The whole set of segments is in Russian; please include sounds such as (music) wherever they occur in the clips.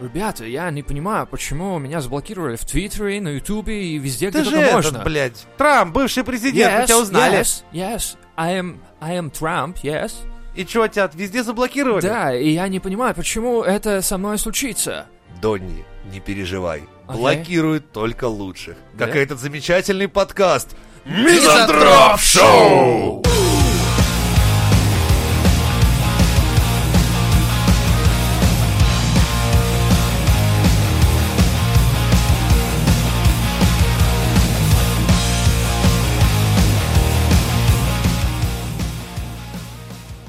Ребята, я не понимаю, почему меня заблокировали в Твиттере, на Ютубе и везде, Ты где же только этот, можно. блядь, Трамп, бывший президент, мы yes, тебя узнали. yes, yes, I am, I am Trump, yes. И что, тебя везде заблокировали? Да, и я не понимаю, почему это со мной случится. Донни, не переживай. Окей. Блокируют только лучших. Да? Как этот замечательный подкаст. Мизантроп Шоу!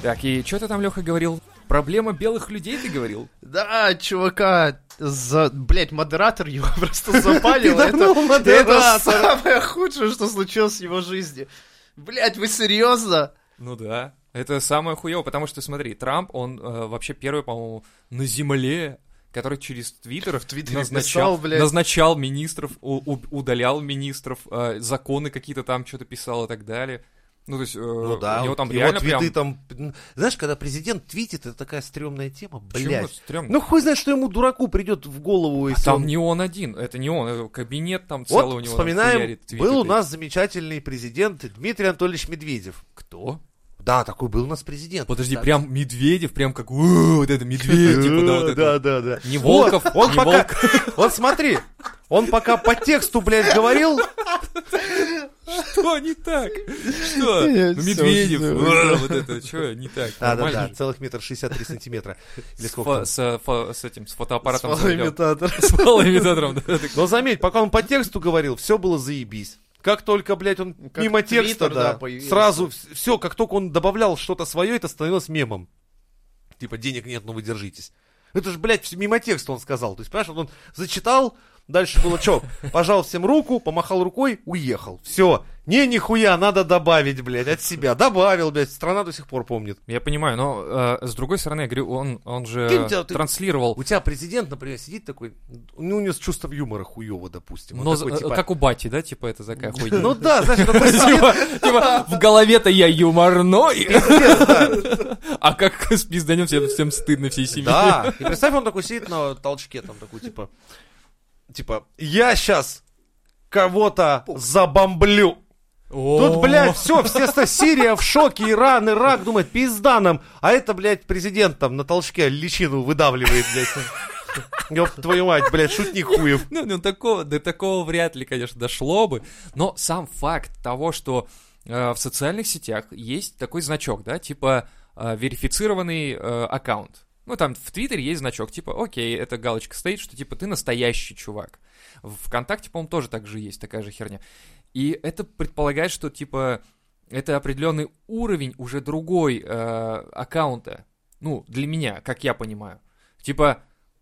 Так, и что ты там, Леха, говорил? Проблема белых людей, ты говорил? Да, чувака, за... блять, модератор его (laughs) просто (laughs) запалил. Это, это самое худшее, что случилось в его жизни. Блять, вы серьезно? Ну да. Это самое хуево, потому что, смотри, Трамп, он э, вообще первый, по-моему, на земле, который через Твиттер (laughs) назначал, писал, блядь. назначал министров, у- у- удалял министров, э, законы какие-то там что-то писал и так далее. Ну, то есть, э, Ну да, у него там его твиты прям... там... Знаешь, когда президент твитит, это такая стрёмная тема, блядь. стрёмно? Ну хуй знает, что ему дураку придет в голову, А если там он- не он один, это не он, это кабинет там целый у Вот него. вспоминаем, хуярит твиты был у нас замечательный президент Дмитрий Анатольевич Медведев. Кто? Да, такой был у нас президент. Подожди, Да. прям Медведев, прям как «У, вот это медведь, типа, да, вот (laughs) это. да, да, да. Не Вот, Волков, он не пока, Волков. (laughs) он смотри, он пока по тексту, блядь, говорил, (laughs) Что не так? Что? (laughs) Ну, Медведев, вот это, что не так? да, да, Нормально да, же. целых метр шестьдесят три сантиметра. Или С сколько? С этим, с фотоаппаратом. С залетел. фалоимитатор. (laughs) С фалоимитатором. Но заметь, пока он по тексту говорил, все было заебись. Как только, блядь, он Как мимо Твиттер, текста, да, сразу все, как только он добавлял что-то свое, это становилось мемом. Типа, денег нет, но вы держитесь. Это же, блядь, мимо текста он сказал. То есть, понимаешь, вот он зачитал, дальше было что? Пожал всем руку, помахал рукой, уехал. Все. Не, нихуя, надо добавить, блядь, от себя. Добавил, блядь, страна до сих пор помнит. Я понимаю, но э, с другой стороны, я говорю, он, он же Кем тебя ты- транслировал, У тебя президент, например, сидит такой, ну, у него с чувством юмора хуево, допустим. Он но такой, типа, как у Бати, да, типа это такая хуйня. Ну да, знаешь, Типа, типа, в голове-то я юморной, а как с пизданем всем стыдно всей семье. Да, и представь, он такой сидит на толчке, там такой, типа, типа, я сейчас кого-то забомблю. Тут, блядь, все, все Сирия в шоке, Иран, Ирак, думает, пизда нам. А это, блядь, президент там на толчке личину выдавливает, блядь. Ёб твою мать, блядь, шутник хуев. Ну, ну, такого, до такого вряд ли, конечно, дошло бы. Но сам факт того, что э, в социальных сетях есть такой значок, да, типа э, верифицированный э, аккаунт. Ну, там в Твиттере есть значок, типа, окей, эта галочка стоит, что типа ты настоящий чувак. В ВКонтакте, по-моему, тоже так же есть, такая же херня. И это предполагает, что типа это определенный уровень уже другой э, аккаунта. Ну, для меня, как я понимаю. Типа,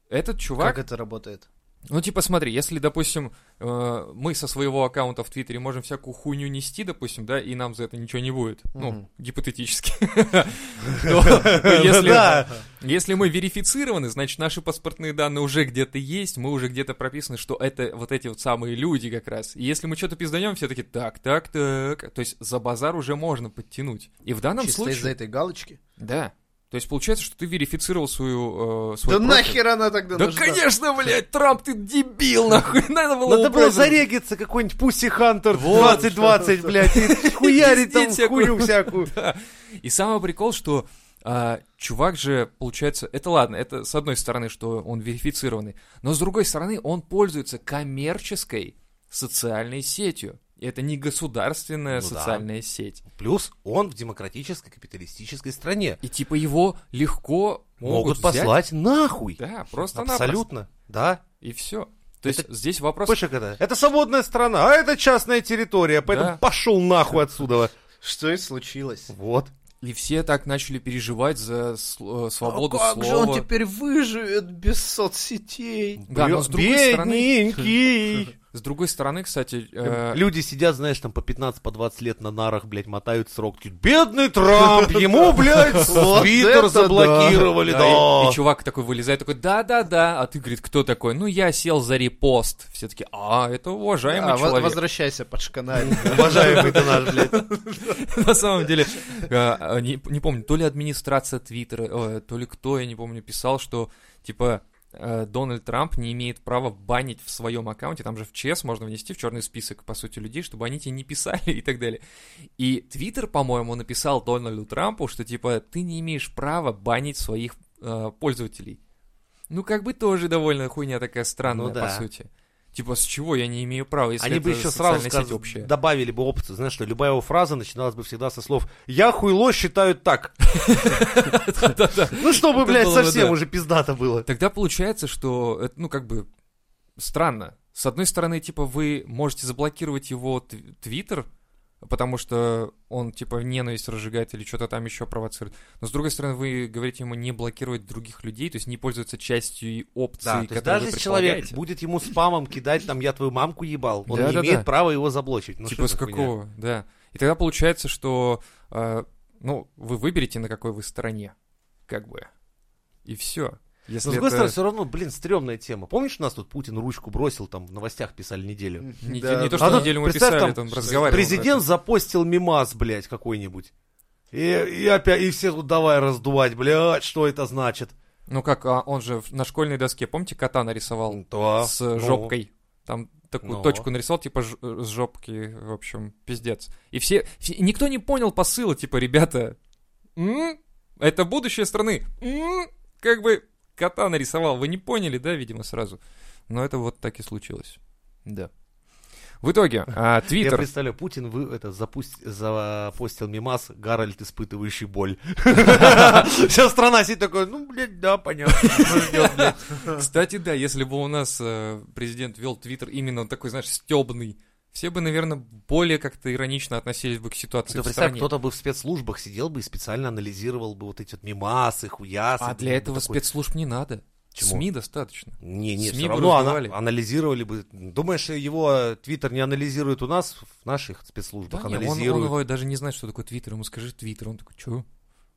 этот чувак... Как это работает? Ну, типа, смотри, если, допустим, э, мы со своего аккаунта в Твиттере можем всякую хуйню нести, допустим, да, и нам за это ничего не будет, ну, Мгм. гипотетически, (laughs) (laughs) то если- мы верифицированы, значит, наши паспортные данные уже где-то есть, мы уже где-то прописаны, что это вот эти вот самые люди как раз. И если мы что-то пизданем, все таки так, так, так, то есть за базар уже можно подтянуть. И в данном Чисто из-за случае... этой галочки? Да. То есть получается, что ты верифицировал свою... э, свой Да профиль. нахер она тогда Да, нужна? конечно, блядь, Трамп, ты дебил, нахуй, (laughs) надо было Надо было зарегиться какой-нибудь Пусси Хантер Вот. 2020, блядь, и (laughs) хуярить там Пиздеть всякую. хуйню всякую. (laughs) Да. И самый прикол, что а, чувак же, получается, это ладно, это с одной стороны, что он верифицированный, но с другой стороны, он пользуется коммерческой социальной сетью. Это не государственная Ну да. социальная сеть. Плюс он в демократической капиталистической стране. И типа его легко могут, Могут взять. послать нахуй. Да, просто Абсолютно. Да. И все. То есть Это- здесь вопрос... Слышишь, это? Это свободная страна, а это частная территория, поэтому Да. пошел нахуй отсюда. Что и случилось? Вот. И все так начали переживать за э, свободу а как же слова. он теперь выживет без соцсетей? Да, но с другой стороны... С другой стороны, кстати... э, Люди сидят, знаешь, там по 15, по 20 лет на нарах, блядь, мотают срок. Бедный Трамп, (laughs) ему, блядь, Твиттер заблокировали, Да, да. И, и чувак такой вылезает, такой, да-да-да, а ты, говорит, кто такой? Ну, я сел за репост. Все таки а, это уважаемый А, человек. возвращайся под шканарь. (laughs) Уважаемый ты наш, блядь. (laughs) На самом деле, э, э, не, помню, то ли администрация Твиттера, э, то ли кто, я не помню, писал, что, типа, Дональд Трамп не имеет права банить в своем аккаунте, там же в ЧС можно внести в черный список, по сути, людей, чтобы они тебе не писали (laughs) и так далее. И Твиттер, по-моему, написал Дональду Трампу, что типа ты не имеешь права банить своих э, пользователей. Ну, как бы тоже довольно хуйня такая странная, Ну да. по сути. Типа, с чего я не имею права, если Они бы еще сразу сказ- общая? добавили бы опцию, знаешь, что любая его фраза начиналась бы всегда со слов «Я хуйло считаю так». Ну, чтобы, блядь, совсем уже пиздато было. Тогда получается, что ну, как бы странно. С одной стороны, типа, вы можете заблокировать его тв- твиттер, потому что он, типа, ненависть разжигает или что-то там еще провоцирует. Но с другой стороны, вы говорите ему не блокировать других людей, то есть не пользоваться частью и опций, Да, то есть даже если человек будет ему спамом кидать, там, я твою мамку ебал, он не Да-да-да. имеет права его заблочить. Ну, типа, с за хуйня? какого, да. И тогда получается, что, э, ну, вы выберете, на какой вы стороне, как бы. И все. Если Но, с другой это стороны, все равно, блин, стрёмная тема. Помнишь, у нас тут Путин ручку бросил, там в новостях писали неделю? не, Да. не то, что неделю мы писали, там там разговаривали. Президент запостил мимас, блядь, какой-нибудь. И, и опять, и все тут давай раздувать, блядь, что это значит? Ну как, а он же на школьной доске, помните, кота нарисовал Да, с ну. жопкой? Там такую Ну. точку нарисовал, типа ж- с жопки, в общем, пиздец. И все, все- никто не понял посыла, типа, ребята, м, это будущее страны, м, как бы кота нарисовал, вы не поняли, да, видимо, сразу. Но это вот так и случилось. Да. В итоге, а, Я Твиттер... представляю, Путин вы, это, запусть, запостил мимас Гарольд, испытывающий боль. (laughs) Вся страна сидит такой, ну, блядь, да, понятно. что ждёт, блядь». Кстати, да, если бы у нас э, президент вел Твиттер именно такой, знаешь, стебный, все бы, наверное, более как-то иронично относились бы к ситуации Ты в представь, стране. кто-то бы в спецслужбах сидел бы и специально анализировал бы вот эти вот мимасы, хуясы. А для бы этого такой, спецслужб не надо. Чему? СМИ достаточно. Не, не, СМИ все равно ана- анализировали бы. Думаешь, его Твиттер не анализирует у нас, в наших спецслужбах Да не, он, он анализируют? его даже не знает, что такое Твиттер. Ему скажи Твиттер. Он такой, чё?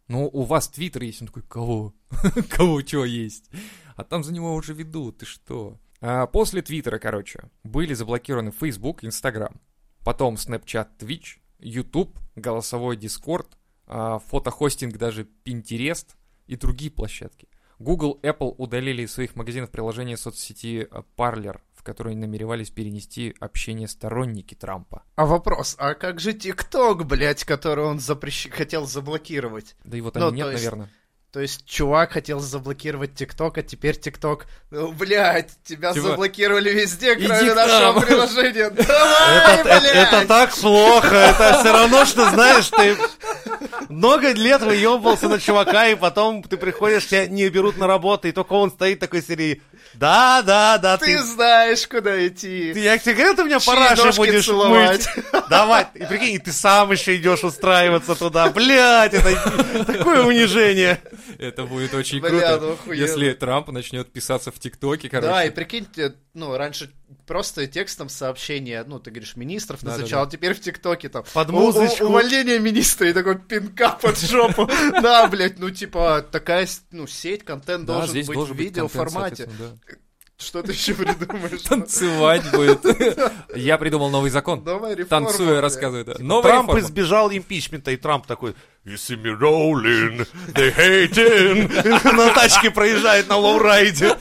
Ну, у вас Твиттер есть. Он такой, кого? (laughs) Кого чё есть? А там за него уже ведут, ты что? А после Твиттера, короче, были заблокированы Facebook, Instagram, потом Snapchat, Twitch, YouTube, голосовой Discord, а, фотохостинг даже Pinterest и другие площадки. Google, Apple удалили из своих магазинов приложение соцсети Parler, в которой намеревались перенести общение сторонники Трампа. А вопрос, а как же ТикТок, блядь, который он запрещ... хотел заблокировать? Да его Ну, там то нет, есть- наверное. То есть чувак хотел заблокировать ТикТок, а теперь ТикТок... Ну, блядь, тебя Типа, заблокировали везде, иди кроме к нашего приложения. (laughs) Давай, Это, это- блядь! это так плохо, это все равно, что, знаешь, ты много лет выебывался на чувака, и потом ты приходишь, тебя не берут на работу, и только он стоит такой серии. Да, да, да, Ты ты... знаешь, куда идти. ты- я тебе говорю, ты меня параши будешь целовать? мыть. Давай, и прикинь, и ты сам еще идешь устраиваться туда. Блять, это такое унижение. Это будет очень Бля, круто, ну если Трамп начнет писаться в ТикТоке, короче. Да, и прикиньте, ну, раньше просто текстом сообщения, ну, ты говоришь, министров Да, назначал, да, теперь в ТикТоке там. Под «У- у- музычку. Увольнение министра и такой пинка под жопу. (laughs) Да, блядь, ну, типа, такая, ну, сеть, контент Да, должен быть в видеоформате. Что ты еще придумаешь? Танцевать будет. Я придумал новый закон. Новая реформа. Танцуя рассказывает. да. Новая Трамп реформа. избежал импичмента, и Трамп такой, They see me rolling, they hating. (laughs) На тачке проезжает на лоурайде.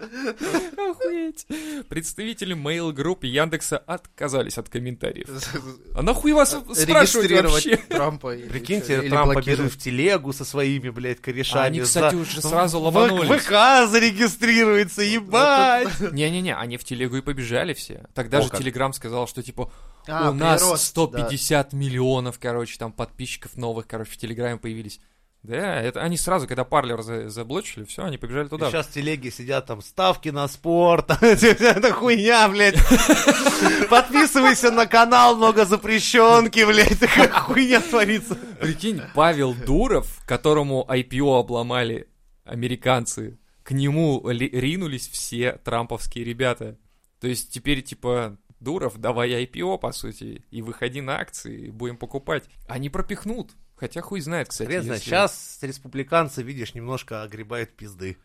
Охуеть. Представители Mail Group Яндекса отказались от комментариев. (laughs) А нахуй вас спрашивать Регистрировать вообще? Трампа. Прикиньте, или Трампа в телегу со своими, блядь, корешами. А они, кстати, За- уже сразу в- ломанулись. ВК зарегистрируется, ебать. Не-не-не, они в телегу и побежали все. Тогда О, же как. Телеграм сказал, что типа А, у нас прирост, 150 миллионов, короче, там подписчиков новых, короче, в Телеграме появились. Да, это они сразу, когда парлер за- заблочили, все, они побежали туда. Сейчас в телеге сидят там ставки на спорт. (laughs) Это хуйня, блядь. Подписывайся на канал, много запрещенки, блядь. Такая хуйня творится. Прикинь, Павел Дуров, которому IPO обломали американцы, к нему ли- ринулись все трамповские ребята. То есть теперь, типа, Дуров, давай IPO, по сути, и выходи на акции, будем покупать. Они пропихнут. Хотя хуй знает, кстати. Хрен если- сейчас республиканцы, видишь, немножко огребают пизды.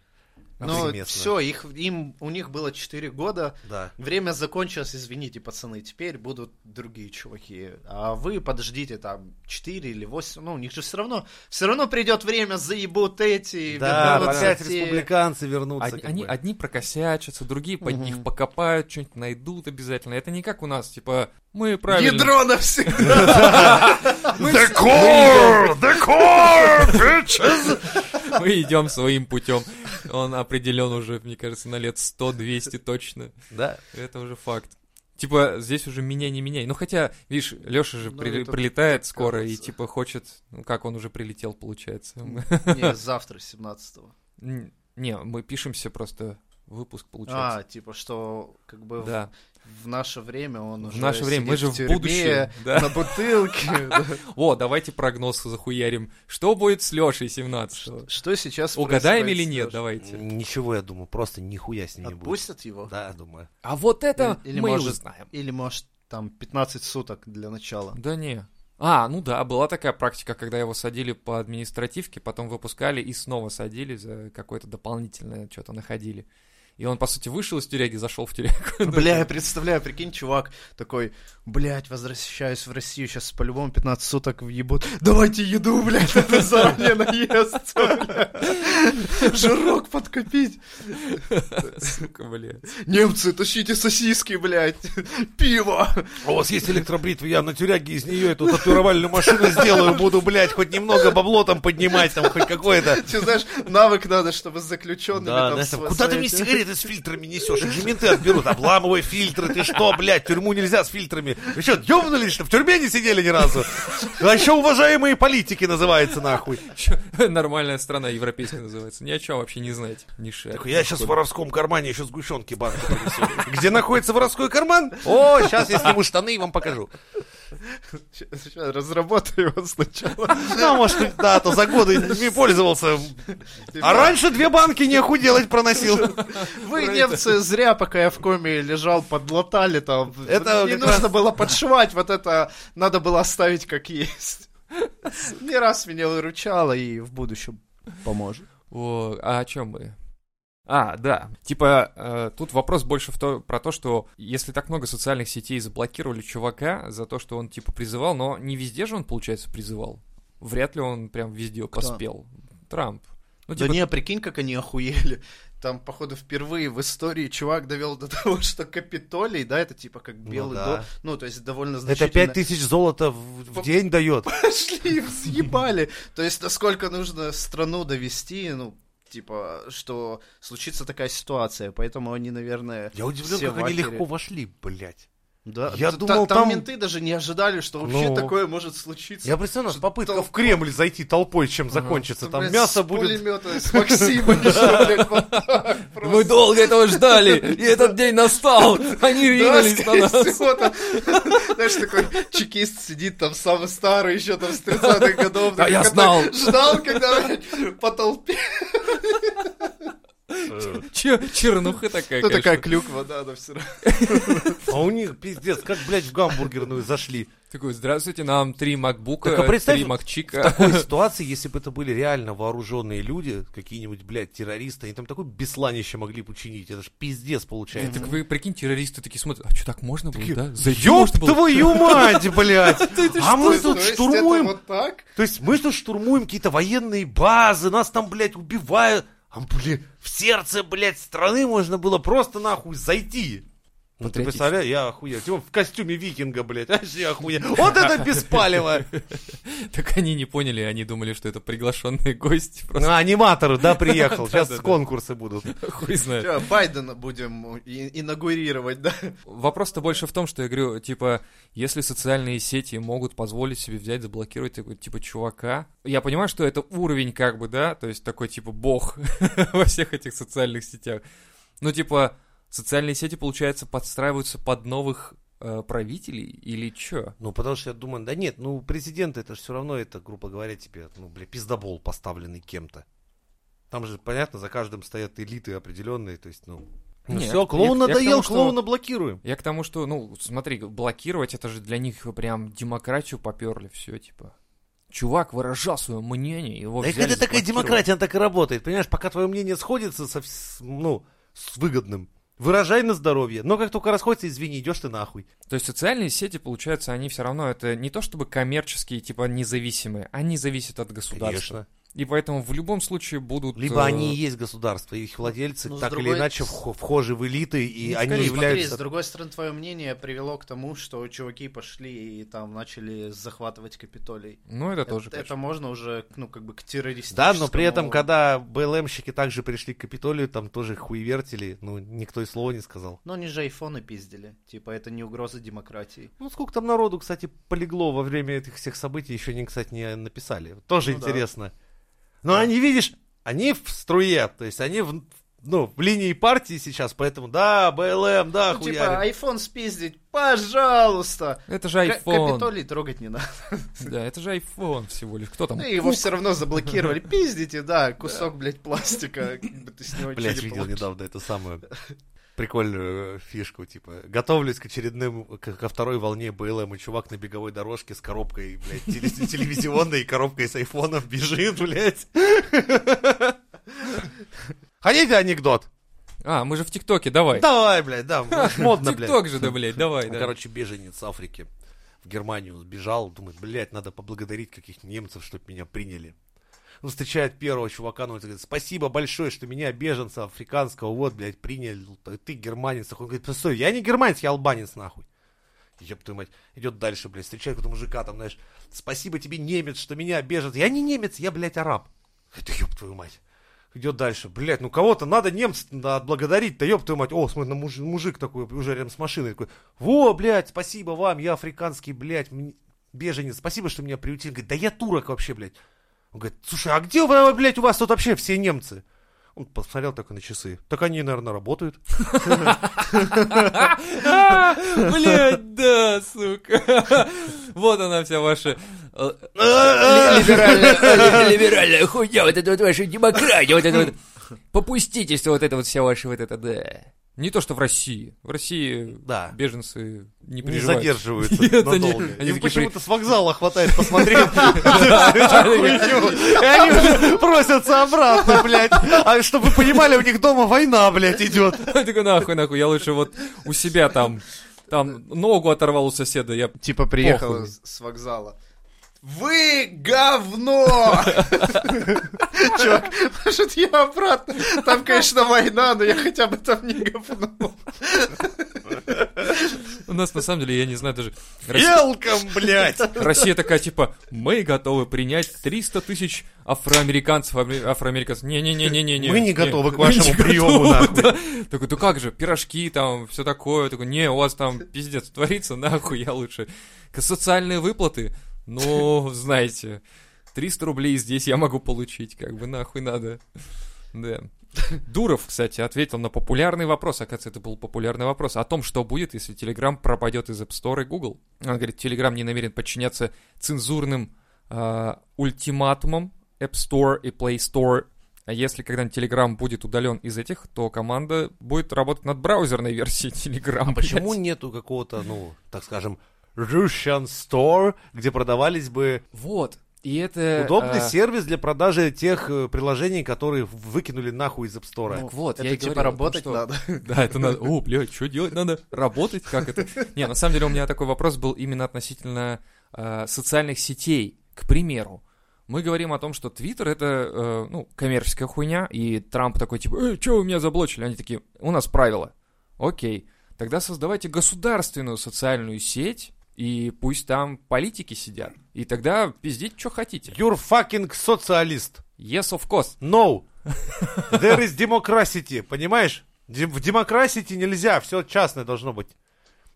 Повсеместно. все, их, им, у них было 4 года, Да. время закончилось, извините, пацаны, теперь будут другие чуваки. А вы подождите там 4 или 8, ну, у них же все равно, все равно придет время, заебут эти, Да, вернутся опять те. республиканцы вернутся. Они, бы. одни прокосячатся, другие под Мгм. них покопают, что-нибудь найдут обязательно. Это не как у нас, типа, мы правильно... Ядро навсегда! The core! The core, bitches! (laughs) мы идем своим путем. Он определен уже, мне кажется, на лет 100-200 точно. Да. Это уже факт. Типа, здесь уже меня не меняй. Ну, хотя, видишь, Леша же Ну, при- это прилетает скоро и, кажется. типа, хочет... Ну, как, он уже прилетел, получается. (laughs) Не, завтра, 17-го. Н- Не, мы пишемся просто, выпуск А, получается. типа, что как бы Да, в наше время он уже в наше время, мы же в тюрьме, будущем. (laughs) Да. на бутылке. (laughs) О, давайте прогноз захуярим. Что будет с Лешей 17 Что сейчас Угадаем или нет, давайте. Ничего, я думаю, просто нихуя с ним не будет. Отпустят его? Да, думаю. А вот это мы может- узнаем. Или, может, там 15 суток для начала? Да не. А, ну да, была такая практика, когда его садили по административке, потом выпускали и снова садили за какое-то дополнительное что-то находили. И он, по сути, вышел из тюряги, зашел в тюрягу. (laughs) Бля, я представляю, прикинь, чувак такой, блядь, возвращаюсь в Россию, сейчас по-любому 15 суток въебут. Давайте еду, блядь, (laughs) надо заранее наесться, блядь. Жирок подкопить. Сука, бля. Немцы, тащите сосиски, блядь. Пиво. У вас есть электробритва, я на тюряге из нее эту татуировальную машину сделаю, буду, блядь, хоть немного бабло там поднимать, там хоть какое-то. Ты знаешь, навык надо, чтобы с заключенными Да, там... куда ты мне сигареты с фильтрами несешь? Их же менты отберут. Обламывай фильтры, ты что, блядь, тюрьму нельзя с фильтрами. Вы что, ёбнулись, что в тюрьме не сидели ни разу? А еще уважаемые политики называется, нахуй. Нормальная страна, европейская называется. Ни о чем вообще не знаете. Ни. Такой, я сейчас в воровском кармане еще сгущенки банку принесу. Где находится воровской карман? О, сейчас я сниму штаны и вам покажу. Щас Разработай его сначала. Ну, может, да, то за годы ими пользовался. А раньше две банки нехуй делать проносил. Вы, немцы, зря, пока я в коме лежал, подлатали там. Это не нужно было подшивать, вот это надо было оставить как есть. Не раз меня выручало и в будущем поможет. О, а о чем мы? А, да. Типа, э, тут вопрос больше в то, про то, что если так много социальных сетей заблокировали чувака за то, что он, типа, призывал, но не везде же он, получается, призывал. Вряд ли он прям везде поспел. Трамп. Ну, Да типа, не, прикинь, как они охуели. Там, походу, впервые в истории чувак довел до того, (laughs) что Капитолий, да, это типа как белый да. дом. Ну, то есть довольно Это значительно. пять тысяч золота в, в день дает. (laughs) Пошли, съебали. То есть, насколько нужно страну довести, ну, типа, что случится такая ситуация. Поэтому они, наверное... Я удивлен, все как в они легко вошли, блядь. Да, Я т- думал, там, там- менты даже не ожидали, что вообще Ну. такое может случиться. Я представляю, Что попытка толпой- в Кремль зайти толпой, чем закончится. Там Блядь, мясо с будет... пулемета, с так (laughs) мы долго этого ждали, и этот день настал. Они ринулись на нас. (laughs) знаешь, такой чекист сидит там самый старый, еще там с 30-х годов. А я знал. Ждал, когда по толпе. (laughs) Че- Чернуха такая, Ну, такая клюква, да, но все равно. А у них, пиздец, как, блядь, в гамбургерную зашли. Такой, здравствуйте, нам три макбука, Так, а представь, три В макчика. такой ситуации, если бы это были реально вооруженные люди, какие-нибудь, блядь, террористы, они там такое бесланище могли бы учинить. Это ж пиздец получается. Так вы, прикинь, террористы такие смотрят, а что, так можно было, да? Ёб твою (laughs) мать, блядь! (laughs) А мы тут это штурмуем? То есть мы тут штурмуем какие-то военные базы, нас там, блядь, убивают. А, блядь, в сердце, блядь, страны можно было просто нахуй зайти. Ну, ты представляешь, я охуел. Типа в костюме викинга, блядь, (laughs) вообще охуел. Вот это беспалево! (laughs) Так они не поняли, они думали, что это приглашенные гости. Ну, аниматор, да, приехал. (laughs) Сейчас конкурсы будут. хуй знает. Байдена будем инаугурировать, да? Вопрос-то больше в том, что я говорю, типа, если социальные сети могут позволить себе взять, заблокировать типа, чувака, я понимаю, что это уровень, как бы, да, то есть такой, типа, бог во всех этих социальных сетях. Ну, типа, социальные сети, получается, подстраиваются под новых э, правителей или чё? Ну, потому что я думаю, да нет, ну, президент это же все равно, это, грубо говоря, тебе, ну, бля, пиздобол поставленный кем-то. Там же, понятно, за каждым стоят элиты определенные, то есть, ну... Ну Нет, все, клоун я надоел, тому, что- клоуна блокируем. Я к тому, что, ну, смотри, блокировать, это же для них прям демократию поперли, все, типа. чувак выражал свое мнение, его Да взяли, это такая демократия, она так и работает. Понимаешь, пока твое мнение сходится со, ну, с выгодным, выражай на здоровье. Но как только расходится, извини, идешь ты нахуй. То есть социальные сети, получается, они все равно это не то чтобы коммерческие, типа независимые, они зависят от государства. Конечно. И поэтому в любом случае будут... Либо э, они и есть государство, их владельцы Ну, так или другой- иначе вх- вхожи в элиты, и Ну, они скорее, являются... Смотри, с другой стороны, твое мнение привело к тому, что чуваки пошли и там начали захватывать Капитолий. Ну, это, Это, тоже, это конечно. можно уже, ну, как бы к террористическому... Да, но при этом, когда БЛМщики также пришли к Капитолию, там тоже хуевертили, ну, никто и слова не сказал. Но они же айфоны пиздили. Типа, это не угроза демократии. Ну, сколько там народу, кстати, полегло во время этих всех событий, еще не, кстати, не написали. Тоже Ну да. Но они, видишь, они в струе, то есть они в, ну, в линии партии сейчас, поэтому да, БЛМ, да, Ну, хуярим. типа, айфон спиздить, пожалуйста! Это же К- iPhone. Капитолий трогать не надо. (laughs) Да, это же iPhone всего лишь. Кто там? Ну, его все равно заблокировали. (laughs) Пиздите, да, кусок, блядь, пластика. Как бы ты с него Блять, ничего не видел недавно эту самую (laughs) прикольную э, фишку, типа, готовлюсь к очередным, ко второй волне БЛМ, и чувак на беговой дорожке с коробкой, блядь, теле- (laughs) телевизионной и коробкой с айфоном бежит, блядь. Хотите анекдот? А, мы же в ТикТоке, давай. Давай, блядь, да, (laughs) модно, блядь. ТикТок же, да, блядь, давай, Ну, да. короче, беженец Африки в Германию сбежал, думает, блядь, надо поблагодарить каких-то немцев, чтобы меня приняли. Он встречает первого чувака, ну, говорит, спасибо большое, что меня, беженца африканского, вот, блядь, приняли, ты германец. Он говорит, постой, я не германец, я албанец, нахуй. Ёб твою мать, идет дальше, блядь, встречает какого-то мужика, там, знаешь, спасибо тебе, немец, что меня беженец. Я не немец, я, блядь, араб. Это ёб твою мать. Идет дальше. Блядь, ну кого-то надо немца отблагодарить. Да ёб твою мать. О, смотри, на муж- мужик такой уже рядом с машиной. Такой, во, блядь, спасибо вам, я африканский, блядь, беженец. Спасибо, что меня приютили. Говорит, да я турок вообще, блядь. Он говорит, слушай, а где вы, блядь, у вас тут вообще все немцы? Он посмотрел такой на часы. Так они, наверное, работают. Блядь, да, сука. Вот она вся ваша э, э, либеральная хуйня, вот это вот ваша демократия, вот это вот попуститесь, вот это вот вся ваша вот это, да. Не то, что в России. В России Да. беженцы не Не переживают. задерживаются Нет, они- надолго. они Им такие почему-то с вокзала хватает посмотреть. И (laughs) они уже просятся обратно, блядь. А чтобы вы понимали, у них дома война, блядь, идет. Я такой, нахуй, нахуй, я лучше вот у себя там, там ногу оторвал у соседа, я... Типа приехал с вокзала. Вы говно! (laughs) Чувак, может я обратно? Там, конечно, война, но я хотя бы там не говно. У нас, на самом деле, я не знаю даже... Россия, Елком, блядь. Россия такая, типа, мы готовы принять 300 тысяч афроамериканцев, афро- афроамериканцев. Не-не-не-не-не. Мы не готовы к мы вашему не приему, нахуй. Такой, ну как же, пирожки там, все такое. Такой, не, у вас там пиздец творится, нахуй, я лучше. Социальные выплаты, ну, знаете, 300 рублей здесь я могу получить, как бы нахуй надо. Да. Дуров, кстати, ответил на популярный вопрос, оказывается, это был популярный вопрос, о том, что будет, если Telegram пропадет из App Store и Google. Он говорит, Telegram не намерен подчиняться цензурным а, ультиматумам App Store и Play Store. А если когда-нибудь Telegram будет удален из этих, то команда будет работать над браузерной версией Telegram. А почему блядь. нету какого-то, ну, так скажем, Russian Store, где продавались бы Вот. И это... удобный а, сервис для продажи тех э, приложений, которые выкинули нахуй из App Store? Так вот, я Это и типа том, работать что- надо. Да, это надо. О, блядь, что делать надо? Работать? Как это? Не, на самом деле у меня такой вопрос был именно относительно э, социальных сетей. К примеру, мы говорим о том, что Твиттер это, э, ну, коммерческая хуйня, и Трамп такой, типа, э, что вы меня заблочили? Они такие, у нас правила. Окей, тогда создавайте государственную социальную сеть, и пусть там политики сидят. И тогда пиздить, что хотите. You're fucking социалист. Yes, of course. No. There is democracy, понимаешь? В демократии нельзя, все частное должно быть.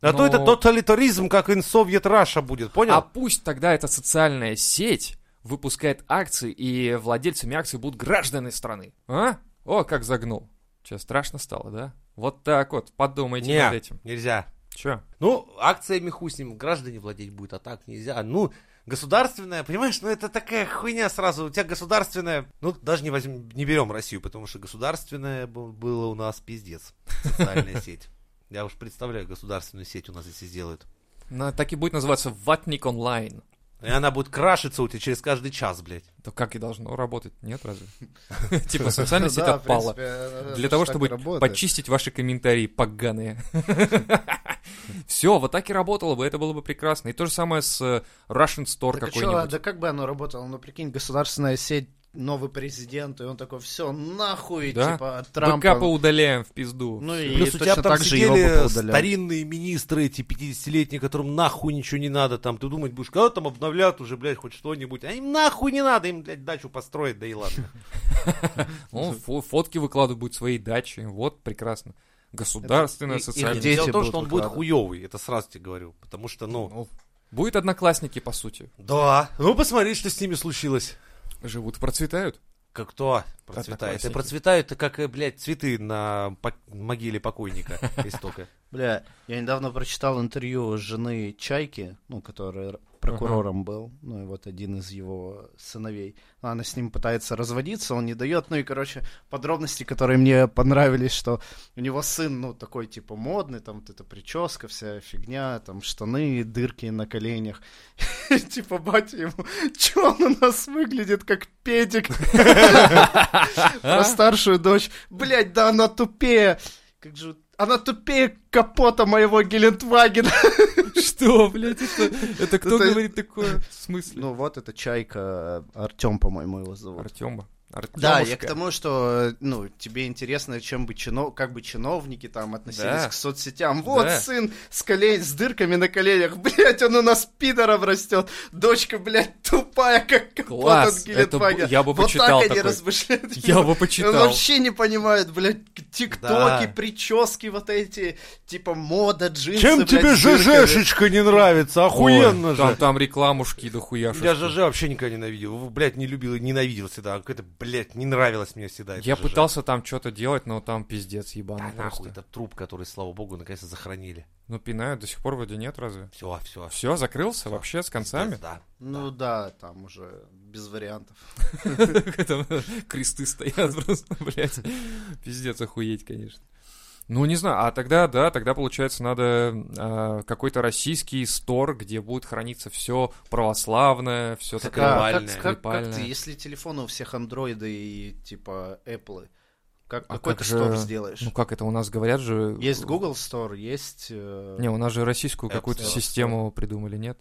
А то Но- это тоталитаризм, как in Soviet Russia будет, понял? А пусть тогда эта социальная сеть выпускает акции, и владельцами акций будут граждане страны. А? О, как загнул. Че, страшно стало, да? Вот так вот, подумайте Не, над этим. нельзя. Че? Ну, акциями хуй с ним, граждане владеть будет, а так нельзя. Ну, государственная, понимаешь, ну это такая хуйня сразу. У тебя государственная, ну даже не возьмем, не берем Россию, потому что государственная было у нас пиздец. Социальная (laughs) сеть. Я уж представляю, государственную сеть у нас здесь сделают. Ну, так и будет называться Ватник онлайн. И она будет крашиться у тебя через каждый час, блядь. То как и должно работать, нет разве? (laughs) Типа социальная сеть Да, отпала. принципе, это Для того, чтобы почистить ваши комментарии поганые. (laughs) Все, вот так и работало бы, это было бы прекрасно. И то же самое с э, Russian Store а какой-нибудь. да как бы оно работало? Ну, прикинь, государственная сеть, новый президент, и он такой, все, нахуй, Да. типа, Трампа. Бэкапы удаляем в пизду. Ну и Плюс у тебя точно там так же его сидели старинные министры, эти 50-летние, которым нахуй ничего не надо, там, ты думать будешь, когда там обновлят уже, блядь, хоть что-нибудь, а им нахуй не надо, им, блядь, дачу построить, да и ладно. Он (laughs) фо- фотки выкладывает будет своей дачи. Вот, прекрасно. Государственная их Дело в том, что он будет хуёвый, это сразу тебе говорю, потому что, ну... Ну, Будет одноклассники, по сути. Да. Ну, посмотри, что с ними случилось. Живут и процветают. Как кто процветает? И процветают, как, э, блядь, цветы на могиле покойника истока. (laughs) Бля, я недавно прочитал интервью жены Чайки, ну, который р- прокурором был, ну, и вот один из его сыновей. Она с ним пытается разводиться, он не дает, ну, и, короче, подробности, которые мне понравились, что у него сын, ну, такой, типа, модный, там, вот эта прическа, вся фигня, там, штаны, дырки на коленях. (laughs) Типа, батя ему, (laughs) чё он у нас выглядит, как педик? Про старшую дочь. Блять, да она тупее. Как же... Она тупее капота моего Гелендвагена. (laughs) Что, блядь, это, это кто Это- говорит такое? В смысле? Ну вот, это Чайка, Артем, по-моему, его зовут. Артема. Да, я к тому, что, ну, тебе интересно, чем бы чино... как бы чиновники там относились Да. к соцсетям. Вот Да. сын с, колен... с дырками на коленях, (laughs) блять, он у нас пидором растет. Дочка, блядь, тупая, как Класс, это б- я бы вот почитал так они такой. размышляют. Я бы Он почитал. вообще не понимает, блядь, тиктоки, Да. прически вот эти, типа мода, джинсы, Чем блядь, тебе. ЖЖшечка не нравится? Охуенно Ой, же. Там, там рекламушки дохуя. Я ЖЖ вообще никогда ненавидел. Блять, не любил и ненавидел всегда. Какое-то, блядь, не нравилось мне всегда. это Я ЖЖ. пытался там что-то делать, но там пиздец Да ебаный нахуй, просто. это труп, который, слава богу, наконец-то захоронили. Ну, пинают до сих пор вроде нет разве? Все, все. Все, закрылся вообще с концами? Да. Ну да, там уже без вариантов. (laughs) Кресты стоят просто, блядь. Пиздец, охуеть, конечно. Ну, не знаю, а тогда, да, тогда, получается, надо а, какой-то российский стор, где будет храниться все православное, все Так, такое. а, как, как- как Глобальное. ты, если телефоны у всех андроиды и типа Apple, как, А какой как ты же- стор сделаешь? Ну, как это у нас говорят же... Есть Google Store, есть... э, Не, у нас же российскую App какую-то Store. систему придумали, нет?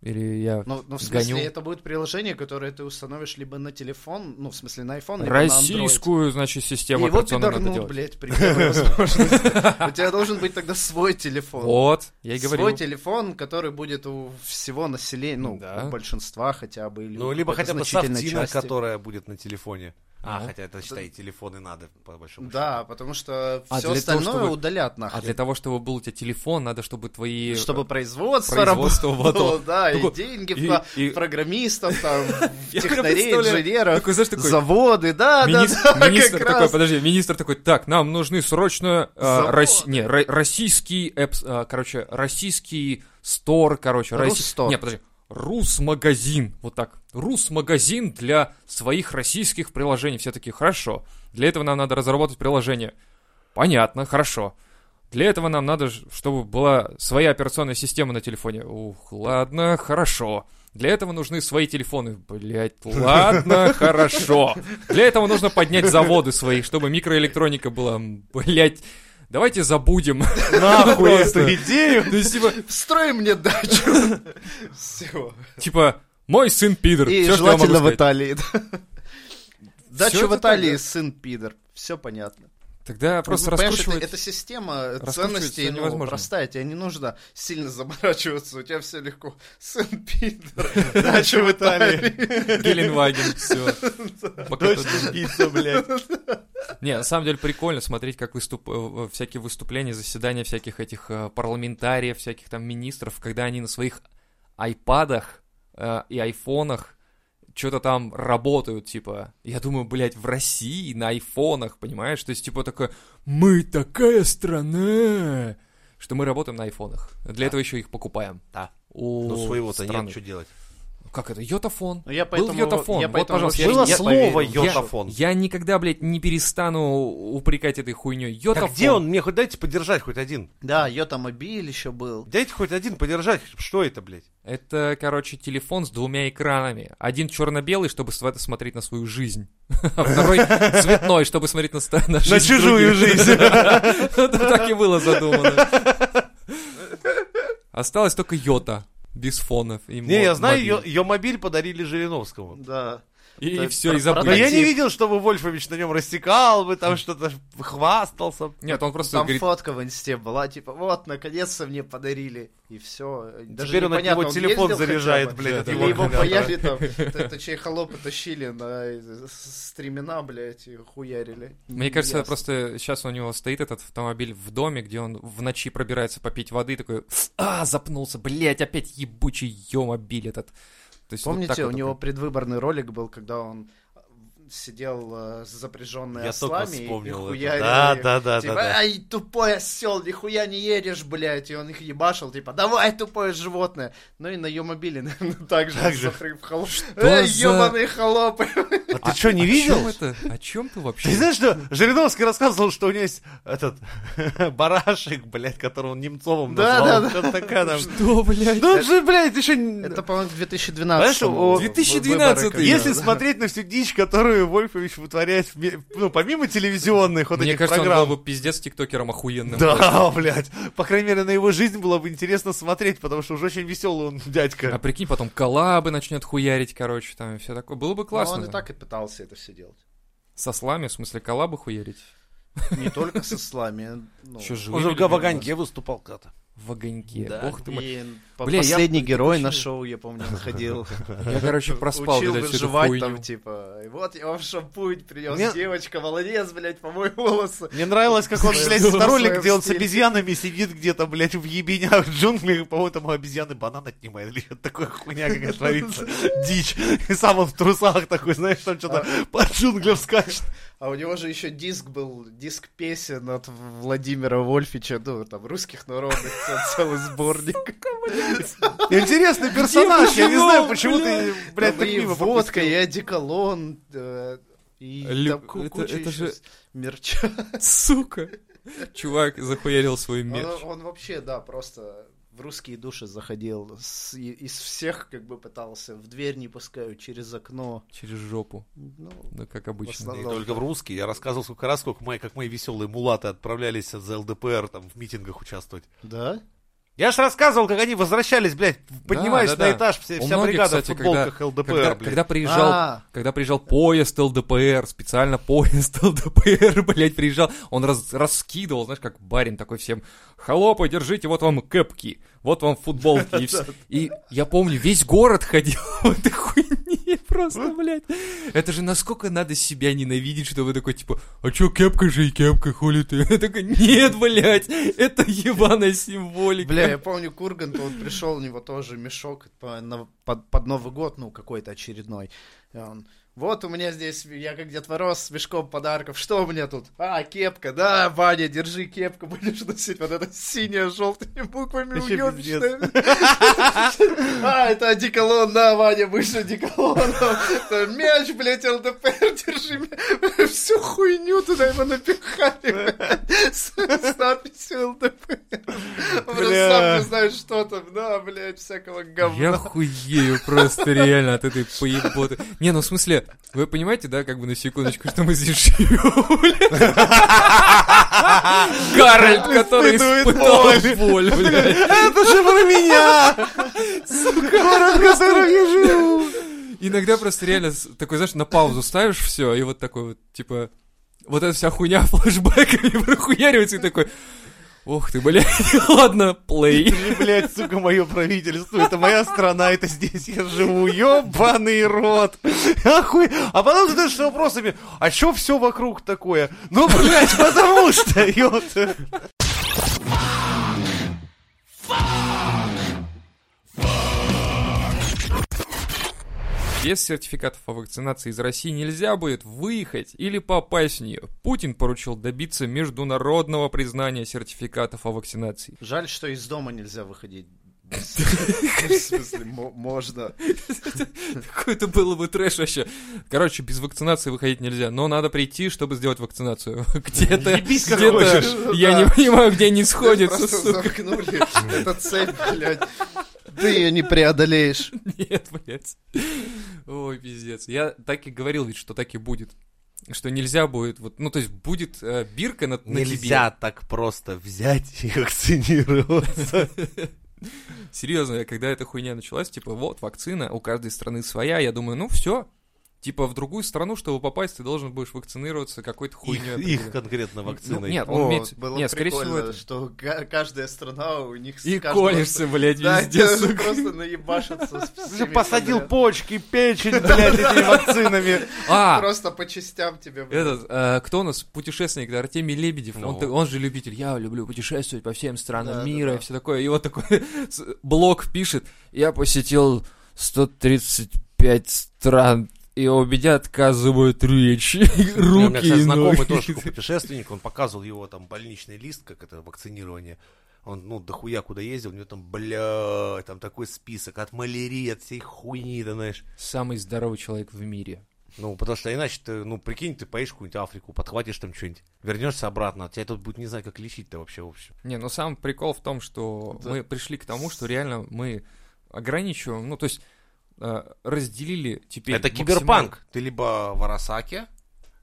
Или я... Ну, ну, в смысле, гоню. это будет приложение, которое ты установишь либо на телефон, ну, в смысле, на iPhone, либо на Android. Российскую, значит, И систему его операционную надо пидорнут, делать. блядь, при. У тебя должен быть тогда свой телефон. Вот, я и Свой говорил. телефон, который будет у всего населения, ну, у большинства хотя бы. Или Ну, у либо хотя бы софтина, которая будет на телефоне. А, Ну. хотя это, считай, телефоны надо, по большому Да, потому что А все для того, остальное чтобы- удалят А нахрен. для того, чтобы был у тебя телефон, надо, чтобы твои... Чтобы производство, производство работало, вот, (laughs) да, и Такой- деньги и- и- программистов, там, (laughs) технарей, инженеров, Такой, знаешь, такой... заводы, да, да, Минис- да, (laughs) министр такой, раз. подожди, министр такой, так, нам нужны срочно э, рос- не, ро- российский, эпс- э, короче, российский стор, короче, россий- не, подожди, Рус-магазин, вот так, Рус-магазин для своих российских приложений, все такие, хорошо, для этого нам надо разработать приложение, понятно, хорошо, для этого нам надо, чтобы была своя операционная система на телефоне. Ух, ладно, хорошо. Для этого нужны свои телефоны. Блять, ладно, (laughs) хорошо. Для этого нужно поднять заводы свои, чтобы микроэлектроника была. Блять, давайте забудем. Нахуй (laughs) эту идею. То есть, типа, Встрой мне дачу. (laughs) Все. типа, мой сын пидор. И Всё, что я могу желательно в. Италии. (laughs) Дача в Италии, сын пидор. Все понятно. Тогда просто Ну, раскручивать... это, это система раскручивать ценностей ну, невозможно. простая, тебе не нужно сильно (laughs) заморачиваться, у тебя все легко. Сын пидор, (laughs) дача в Италии. (laughs) Геленваген, все. Дочь пицца, блядь. Не, на самом деле прикольно смотреть, как выступ... э, всякие выступления, заседания всяких этих э, парламентариев, всяких там министров, когда они на своих айпадах э, и айфонах что-то там работают, типа, я думаю, блядь, в России на айфонах, понимаешь? То есть, типа, такое, мы такая страна, что мы работаем на айфонах. Для этого еще их покупаем. Да. У Ну, своего-то нет, что делать. Как это? Йотафон. Ну, я Был поэтому, йотафон. я Вот, поэтому пожалуйста, Было не слово поверил. йотафон. Я никогда, блядь, не перестану упрекать этой хуйней. Йотафон. Так где он? Мне хоть дайте подержать хоть один. Да, Йота Мобиль еще был. Дайте хоть один подержать. Что это, блядь? Это, короче, телефон с двумя экранами. Один черно-белый, чтобы смотреть на свою жизнь. (laughs) А второй (laughs) цветной, чтобы смотреть на, на жизнь На чужую других. жизнь. (laughs) Это так и было задумано. Осталось только Йота. Без фонов. и Не, мо- я знаю, ее мобиль подарили Жириновскому. Да. И, Это все, и забыли. Но я не видел, чтобы Вольфович на нем рассекал бы, там что-то хвастался. Нет, он просто Там говорит, фотка в инсте была, типа, вот, наконец-то мне подарили. И все. Даже Теперь он от него телефон заряжает, блядь, Или его паяли там, (laughs) т- точнее, холопы тащили на с- стремена, блядь, и хуярили. Мне кажется, просто сейчас у него стоит этот автомобиль в доме, где он в ночи пробирается попить воды, такой, а, запнулся, блядь, опять ебучий ё-мобиль этот. То есть вот Помните, так у вот него предвыборный ролик был, когда он сидел э, с запряженной Я только ослами и вспомнил это. хуярил Да, да, да, Типа, да, да. ай, тупой осел, нихуя не едешь, блядь. И он их ебашил, типа, давай, тупое животное. Ну и на ее мобиле, (laughs) наверное, так же, Так же. Что Эй, за- ебаные холопы. А ты что, не О видел? чем это? О чем ты вообще? Ты знаешь, что Жириновский рассказывал, что у него есть этот (laughs) барашек, блядь, которого он Немцовым Да, назвал. да, да. Такая там. Что, блядь? Ну, он же, блядь, еще... Это, по-моему, 2012 Знаешь, о, 2012 выборы, Если смотреть на всю дичь, которую Вольфович вытворяет, ну, помимо телевизионных вот Мне этих кажется, он программ. был бы пиздец тиктокером охуенным. Да, (laughs) блядь. По крайней мере, на его жизнь было бы интересно смотреть, потому что уже очень веселый он А дядька. прикинь, потом коллабы начнет хуярить, короче, там и все такое. Было бы Ну, классно. он и так и пытался это все делать. Со слами, в смысле, коллабы хуярить? Не только со слами. ну, Еще Он же в людьми. Габаганьке выступал когда-то. В огоньке. Да. Бог ты мой. И по- Бля, я- последний герой это (laughs) на шоу, я помню, ходил. (laughs) Я, короче, проспал, Учил блядь, выживать там, типа, вот я вам шампунь принес, Мне- девочка, молодец, блядь, помой волосы. Мне нравилось, как он, блядь, Что? ролик, где он с обезьянами сидит где-то, блядь, в ебенях, в джунглях, по-моему, там обезьяны банан отнимает, или такое хуйня какая творится. (laughs) Дичь. И сам он в трусах такой, знаешь, там что-то по джунглям скачет. А у него же еще диск был, диск песен от Владимира Вольфича, ну, там, русских народных, (laughs) целый сборник. Интересный персонаж, я не знаю, почему ты, блядь, так и мимо водка, одеколон, э, и Лю- там ку- это- же- мерча. Сука. (laughs) Чувак захуярил свой Он, мерч. он вообще, да, просто в русские души заходил. С- и- из всех, как бы, пытался. В дверь не пускают, через окно. Через жопу. Ну, Ну, как обычно. основном. Не только в русский. Я рассказывал сколько раз, сколько мои, как мои веселые мулаты отправлялись за ЛДПР там в митингах участвовать. да? Я же рассказывал, как они возвращались, блядь, поднимаясь Да, да, на да. этаж, все, У вся многих, бригада кстати, в футболках когда- ЛДПР, Когда, блядь. когда приезжал, А, когда приезжал поезд ЛДПР, специально поезд (laughs) ЛДПР, блядь, приезжал, он раз- раскидывал, знаешь, как барин такой всем, холопы, держите, вот вам кэпки, вот вам футболки. И (laughs) я помню, весь город ходил (laughs) в этой хуйне, просто, блядь. Это же насколько надо себя ненавидеть, чтобы такой, типа, а чё, кепка же и кепка, хули ты? (laughs) Я такой, нет, блядь, это ебаная символика. Бля, я помню, Кургант, вот пришел, у него тоже мешок под, под Новый год, ну, какой-то очередной. И он, вот у меня здесь, я как Дед Мороз с мешком подарков. Что у меня тут? А, кепка, да, Ваня, держи кепку, будешь носить. Вот это синяя, желтыми буквами уёбищная. А, это одеколон, да, Ваня, будешь одеколоном. Мяч, блядь, ЛДПР, держи всю хуйню туда его напихали. С надписью ЛДПР. Просто сам не знает, что там, да, блядь, всякого говна. Я хуею просто реально от этой поеботы. Не, ну в смысле, вы понимаете, да, как бы на секундочку, что мы здесь живем? Гарольд, который испытал боль. блядь. Это же про меня! Город, в котором я живу! Иногда просто реально такой, знаешь, на паузу ставишь все, и вот такой вот, типа, вот эта вся хуйня (laughs) флешбеками прохуяривается, и такой, ох ты, блядь, (laughs) ладно, плей. Это же, блядь, сука, мое правительство, это моя страна, это здесь я живу, ёбаный рот. Охуй. А потом задаешься вопросами, а чё все вокруг такое? Ну, блядь, потому что, ёпта. Без сертификатов о вакцинации из России нельзя будет выехать или попасть в нее. Путин поручил добиться международного признания сертификатов о вакцинации. Жаль, что из дома нельзя выходить. (laughs) В смысле, мо- можно. Какой-то было бы трэш вообще. Короче, без вакцинации выходить нельзя, но надо прийти, чтобы сделать вакцинацию. (laughs) Где-то, где-то, я не понимаю, где они сходятся, Просто замкнули. Это цепь, блядь. Ты ее не преодолеешь. (laughs) Нет, блядь. Ой, пиздец. Я так и говорил ведь, что так и будет. Что нельзя будет, вот, ну, то есть будет э, бирка на, на Нельзя так просто взять и вакцинироваться. (laughs) Серьезно, я, когда эта хуйня началась, типа, вот, вакцина, у каждой страны своя, я думаю, ну, все. Типа, в другую страну, чтобы попасть, ты должен будешь вакцинироваться какой-то Их, хуйней. их конкретно Ну, вакциной. нет, он О, имеет... было Нет, скорее всего, это... что ка- каждая страна у них... И каждого колешься, блядь, Да, везде, сука. просто наебашатся посадил подряд. почки, печень, блядь, этими вакцинами. А, Просто по частям тебе... блядь. Этот, э, кто у нас путешественник, да, Артемий Лебедев, Ну. он, он же любитель, я люблю путешествовать по всем странам Да, мира да. и все такое. И вот такой (laughs) блог пишет, я посетил 135 стран, и у меня отказывают речь, У (laughs) руки меня, и кстати, знакомый ноги. тоже путешественник, он показывал его там больничный лист, как это вакцинирование. Он, ну, дохуя куда ездил, у него там, бля, там такой список от малярии, от всей хуйни, да, знаешь. Самый здоровый человек в мире. Ну, потому что иначе ты, ну, прикинь, ты поедешь в какую-нибудь Африку, подхватишь там что-нибудь, вернешься обратно, а тебя тут будет не знаю, как лечить-то вообще, в общем. Не, ну сам прикол в том, что Да. мы пришли к тому, что реально мы ограничиваем, ну то есть разделили теперь это максимально- киберпанк. Ты либо в Арасаке,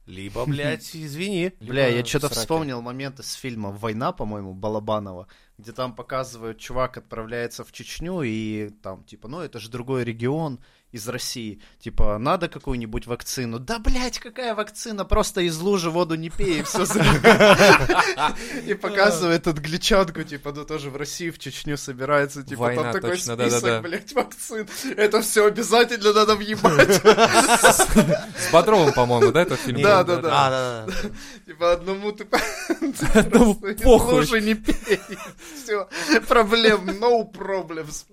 либо, блядь, (laughs) извини. Бля, я что-то вспомнил момент из фильма «Война», по-моему, Балабанова, где там показывают, чувак отправляется в Чечню, и там, типа, ну, это же другой регион из России. Типа, надо какую-нибудь вакцину? Да, блядь, какая вакцина? Просто из лужи воду не пей, и все (laughs) И показывает англичанку, типа, ну, тоже в Россию, в Чечню собирается, типа, Война, там такой список, блядь, вакцин. Это все обязательно надо въебать. С Бодровым, по-моему, да, этот фильм? Да, да, да. А. Типа одному ты Одному (laughs) похуй. лужи не пей. Все. Проблем, no problems.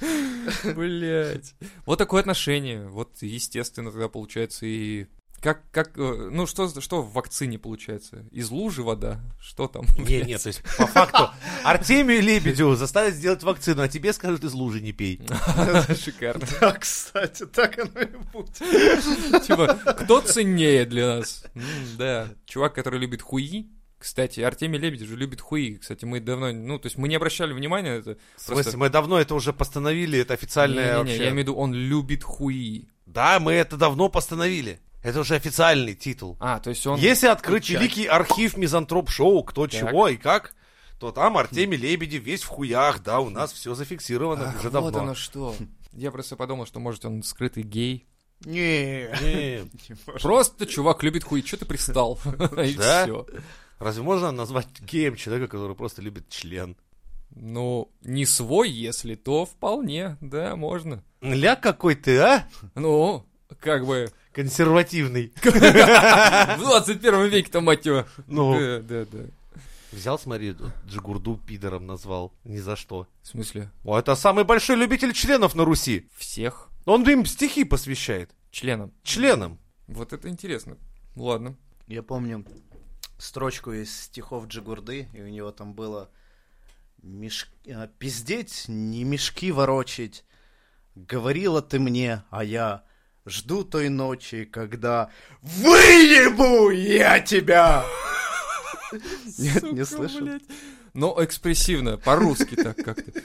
(laughs) Блять. Вот такое отношение. Вот, естественно, тогда получается и... Как, как, э, ну что, что в вакцине получается? Из лужи вода? Что там? Не, нет, то есть, по факту, Артемию Лебедю заставят сделать вакцину, а тебе скажут, из лужи не пей. (laughs) Шикарно. Да, кстати, так оно и будет. Типа, кто ценнее для нас? Да, чувак, который любит хуи. Кстати, Артемий Лебедев же любит хуи. Кстати, мы давно, ну, то есть мы не обращали внимания это. В смысле, мы давно это уже постановили, это официальное Не-не-не, вообще. я имею в виду, он любит хуи. Да, мы это давно постановили. Это уже официальный титул. А, то есть он... Если открыть Печать. великий архив Мизантроп-шоу, кто Так. чего и как, то там Артемий Лебедев весь в хуях, да, у нас все зафиксировано Ах, уже вот давно. оно что. Я просто подумал, что, может, он скрытый гей. Не. Не, Просто чувак любит хуи. Что ты пристал? (laughs) И все. Разве можно назвать геем человека, который просто любит член? Ну, не свой, если, то вполне, да, можно. Ля какой ты, а? Ну, как бы, Консервативный. (laughs) в 21 веке-то, мать его. Ну, Да, да, да. взял, смотри, Джигурду пидором назвал. Ни за что. В смысле, О, это самый большой любитель членов на Руси. всех Он им стихи посвящает. членам. Членам. Вот это интересно. Ладно. Я помню строчку из стихов Джигурды, и у него там было «Меш- а, «Пиздеть, не мешки ворочить, говорила ты мне, а я жду той ночи, когда выебу я тебя!» (laughs) Нет, не слышал. Но экспрессивно, по-русски так как-то.